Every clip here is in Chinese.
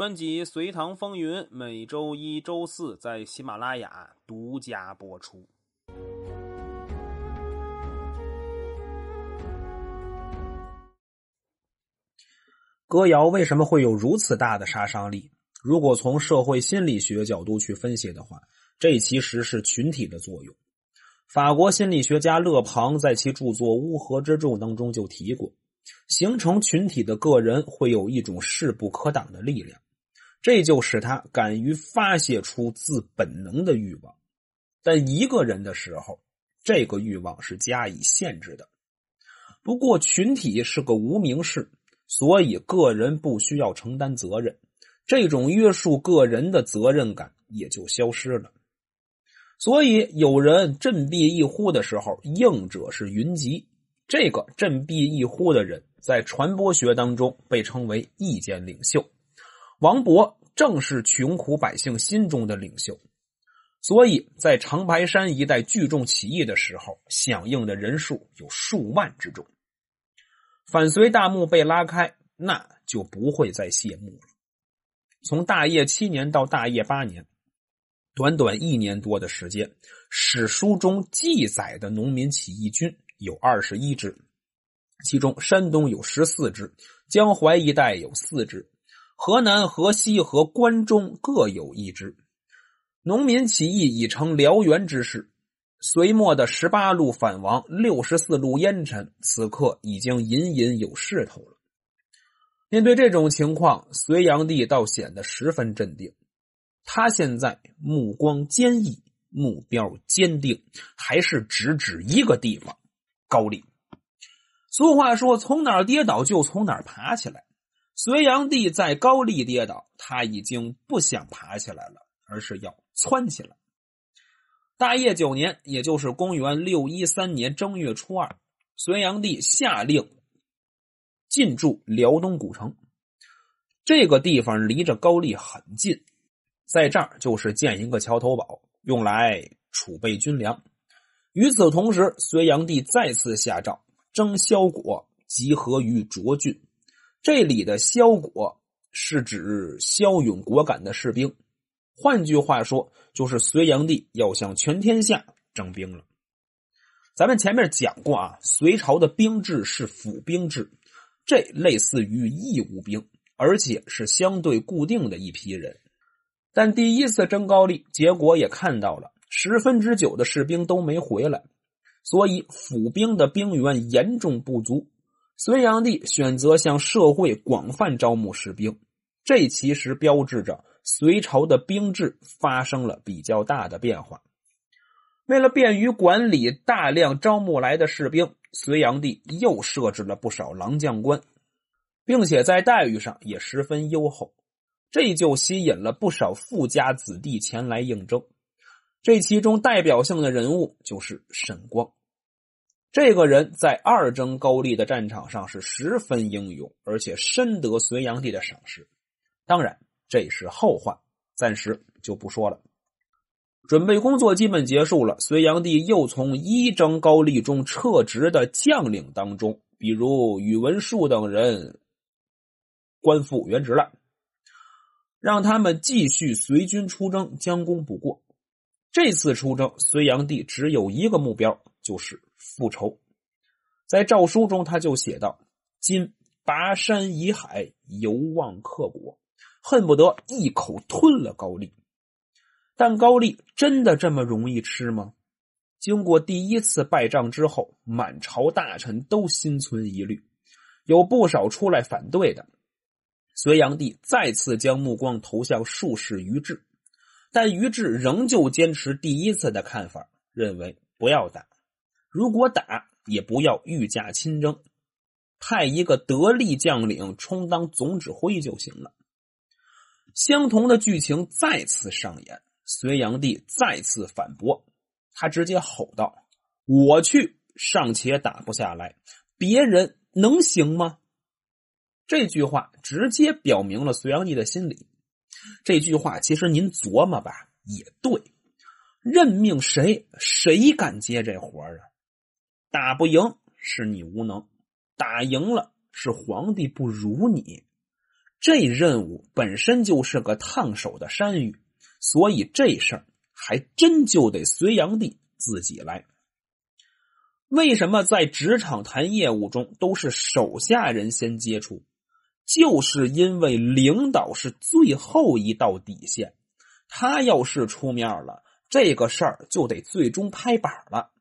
专辑《隋唐风云》每周一、周四在喜马拉雅独家播出。歌谣为什么会有如此大的杀伤力？如果从社会心理学角度去分析的话，这其实是群体的作用。法国心理学家勒庞在其著作《乌合之众》当中就提过，形成群体的个人会有一种势不可挡的力量，这就使他敢于发泄出自本能的欲望。但一个人的时候，这个欲望是加以限制的。不过，群体是个无名氏。所以，个人不需要承担责任，这种约束个人的责任感也就消失了。所以，有人振臂一呼的时候，应者是云集。这个振臂一呼的人，在传播学当中被称为意见领袖。王勃正是穷苦百姓心中的领袖，所以在长白山一带聚众起义的时候，响应的人数有数万之众。反隋大幕被拉开，那就不会再谢幕了。从大业七年到大业八年，短短一年多的时间，史书中记载的农民起义军有二十一支，其中山东有十四支，江淮一带有四支，河南、河西和关中各有一支。农民起义已成燎原之势。隋末的十八路反王、六十四路烟尘，此刻已经隐隐有势头了。面对这种情况，隋炀帝倒显得十分镇定。他现在目光坚毅，目标坚定，还是直指一个地方——高丽。俗话说：“从哪儿跌倒就从哪儿爬起来。”隋炀帝在高丽跌倒，他已经不想爬起来了，而是要窜起来。大业九年，也就是公元六一三年正月初二，隋炀帝下令进驻辽东古城。这个地方离着高丽很近，在这儿就是建一个桥头堡，用来储备军粮。与此同时，隋炀帝再次下诏征萧果集合于涿郡。这里的萧果是指骁勇果敢的士兵。换句话说，就是隋炀帝要向全天下征兵了。咱们前面讲过啊，隋朝的兵制是府兵制，这类似于义务兵，而且是相对固定的一批人。但第一次征高丽，结果也看到了，十分之九的士兵都没回来，所以府兵的兵源严重不足。隋炀帝选择向社会广泛招募士兵，这其实标志着。隋朝的兵制发生了比较大的变化。为了便于管理大量招募来的士兵，隋炀帝又设置了不少郎将官，并且在待遇上也十分优厚，这就吸引了不少富家子弟前来应征。这其中代表性的人物就是沈光。这个人在二征高丽的战场上是十分英勇，而且深得隋炀帝的赏识。当然。这是后话，暂时就不说了。准备工作基本结束了，隋炀帝又从一征高丽中撤职的将领当中，比如宇文述等人，官复原职了，让他们继续随军出征，将功补过。这次出征，隋炀帝只有一个目标，就是复仇。在诏书中，他就写道：“今跋山以海，犹望克国。”恨不得一口吞了高丽，但高丽真的这么容易吃吗？经过第一次败仗之后，满朝大臣都心存疑虑，有不少出来反对的。隋炀帝再次将目光投向术士于志，但于志仍旧坚持第一次的看法，认为不要打，如果打也不要御驾亲征，派一个得力将领充当总指挥就行了。相同的剧情再次上演，隋炀帝再次反驳，他直接吼道：“我去尚且打不下来，别人能行吗？”这句话直接表明了隋炀帝的心理。这句话其实您琢磨吧，也对，任命谁，谁敢接这活？打不赢是你无能，打赢了是皇帝不如你。这任务本身就是个烫手的山芋，所以这事儿还真就得隋炀帝自己来。为什么在职场谈业务中都是手下人先接触？就是因为领导是最后一道底线，他要是出面了，这个事儿就得最终拍板了。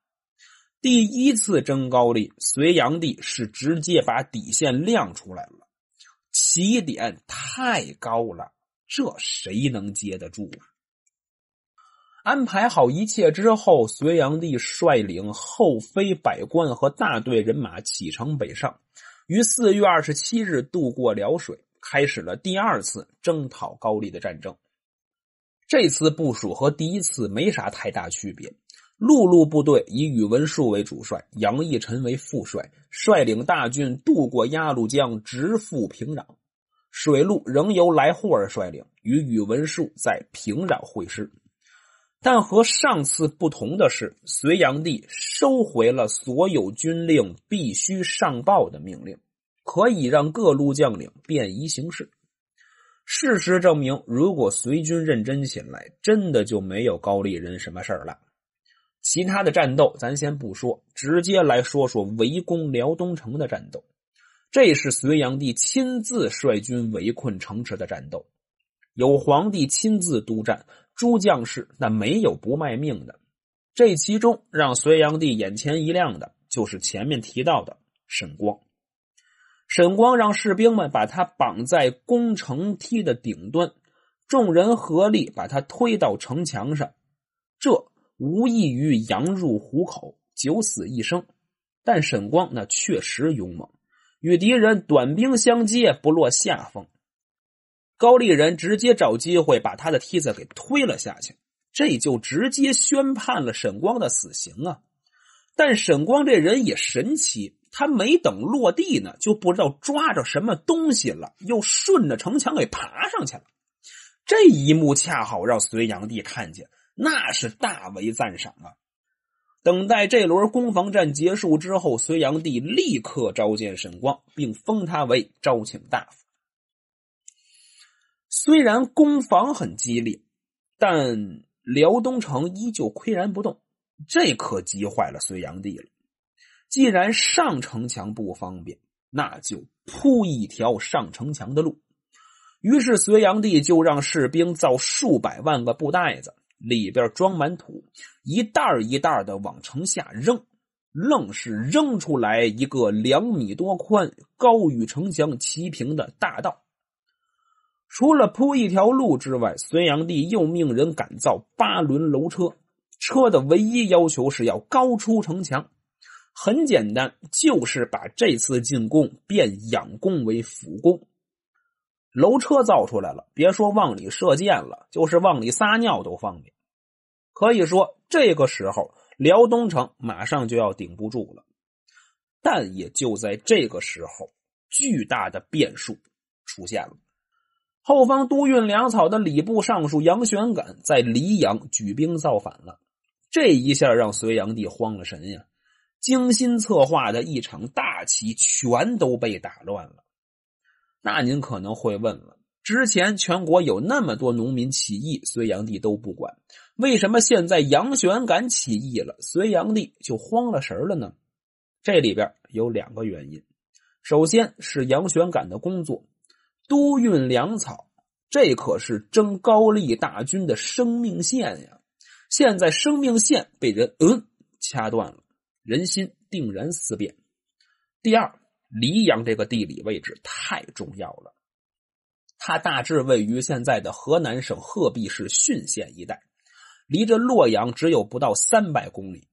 第一次征高丽，隋炀帝是直接把底线亮出来了，起点太高了，这谁能接得住？安排好一切之后，隋炀帝率领后妃百官和大队人马启程北上，于四月二十七日渡过辽水，开始了第二次征讨高丽的战争。这次部署和第一次没啥太大区别。陆路部队以宇文述为主帅，杨义臣为副帅，率领大军渡过鸭绿江，直赴平壤。水路仍由来霍尔率领，与宇文述在平壤会师。但和上次不同的是，隋炀帝收回了所有军令必须上报的命令，可以让各路将领便衣行事。事实证明，如果隋军认真起来，真的就没有高丽人什么事儿了。其他的战斗咱先不说，直接来说说围攻辽东城的战斗。这是隋炀帝亲自率军围困城池的战斗，有皇帝亲自督战，诸将士那没有不卖命的。这其中让隋炀帝眼前一亮的，就是前面提到的沈光。沈光让士兵们把他绑在攻城梯的顶端，众人合力把他推到城墙上，这。无异于羊入虎口，九死一生。但沈光那确实勇猛，与敌人短兵相接，不落下风。高丽人直接找机会把他的梯子给推了下去，这就直接宣判了沈光的死刑啊！但沈光这人也神奇，他没等落地呢，就不知道抓着什么东西了，又顺着城墙给爬上去了。这一幕恰好让隋炀帝看见。那是大为赞赏啊！等待这轮攻防战结束之后，隋炀帝立刻召见沈光，并封他为昭请大夫。虽然攻防很激烈，但辽东城依旧岿然不动，这可急坏了隋炀帝了。既然上城墙不方便，那就铺一条上城墙的路。于是隋炀帝就让士兵造数百万个布袋子。里边装满土，一袋一袋的往城下扔，愣是扔出来一个两米多宽、高与城墙齐平的大道。除了铺一条路之外，隋炀帝又命人改造八轮楼车，车的唯一要求是要高出城墙。很简单，就是把这次进攻变仰攻为俯攻。楼车造出来了，别说往里射箭了，就是往里撒尿都方便。可以说，这个时候辽东城马上就要顶不住了。但也就在这个时候，巨大的变数出现了。后方督运粮草的礼部尚书杨玄感在黎阳举兵造反了。这一下让隋炀帝慌了神呀！精心策划的一场大棋全都被打乱了。那您可能会问了：之前全国有那么多农民起义，隋炀帝都不管，为什么现在杨玄感起义了，隋炀帝就慌了神了呢？这里边有两个原因。首先是杨玄感的工作，督运粮草，这可是征高丽大军的生命线呀！现在生命线被人嗯掐断了，人心定然思变。第二。黎阳这个地理位置太重要了，它大致位于现在的河南省鹤壁市浚县一带，离着洛阳只有不到三百公里。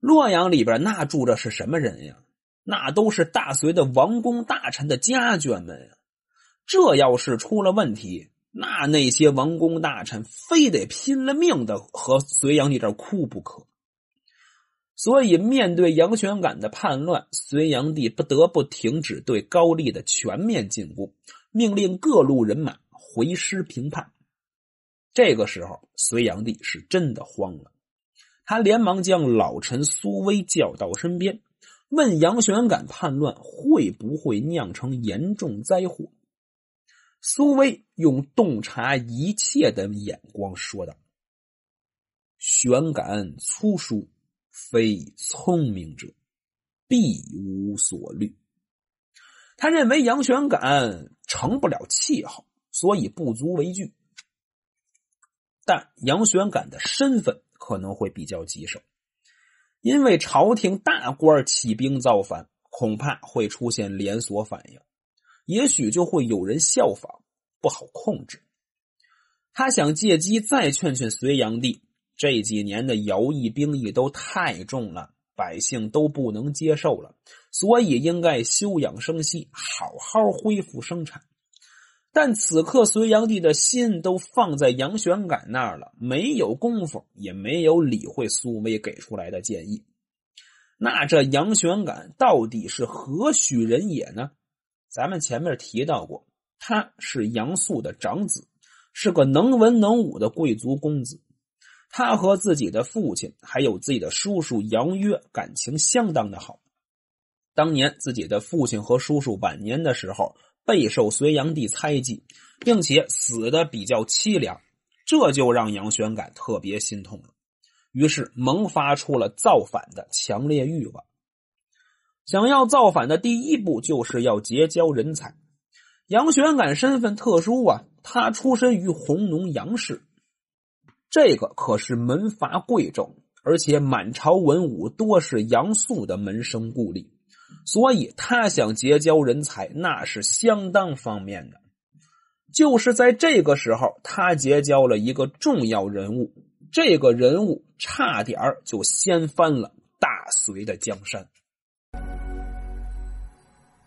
洛阳里边那住着是什么人呀？那都是大隋的王公大臣的家眷们呀。这要是出了问题，那那些王公大臣非得拼了命的和隋炀帝这哭不可。所以，面对杨玄感的叛乱，隋炀帝不得不停止对高丽的全面进攻，命令各路人马回师平叛。这个时候，隋炀帝是真的慌了，他连忙将老臣苏威叫到身边，问杨玄感叛乱会不会酿成严重灾祸。苏威用洞察一切的眼光说道：“玄感粗疏，非聪明者，必无所虑。”他认为杨玄感成不了气候，所以不足为惧。但杨玄感的身份可能会比较棘手，因为朝廷大官起兵造反，恐怕会出现连锁反应，也许就会有人效仿，不好控制。他想借机再劝劝隋炀帝，这几年的徭役兵役都太重了。百姓都不能接受了，所以应该休养生息，好好恢复生产。但此刻隋炀帝的心都放在杨玄感那儿了，没有功夫，也没有理会苏威给出来的建议。那这杨玄感到底是何许人也呢？咱们前面提到过，他是杨素的长子，是个能文能武的贵族公子。他和自己的父亲还有自己的叔叔杨约感情相当的好。当年自己的父亲和叔叔晚年的时候，备受隋炀帝猜忌，并且死的比较凄凉，这就让杨玄感特别心痛了。于是萌发出了造反的强烈欲望。想要造反的第一步，就是要结交人才。杨玄感身份特殊啊，他出身于弘农杨氏。这个可是门阀贵胄，而且满朝文武多是杨素的门生故吏，所以他想结交人才，那是相当方便的。就是在这个时候，他结交了一个重要人物，这个人物差点就掀翻了大隋的江山。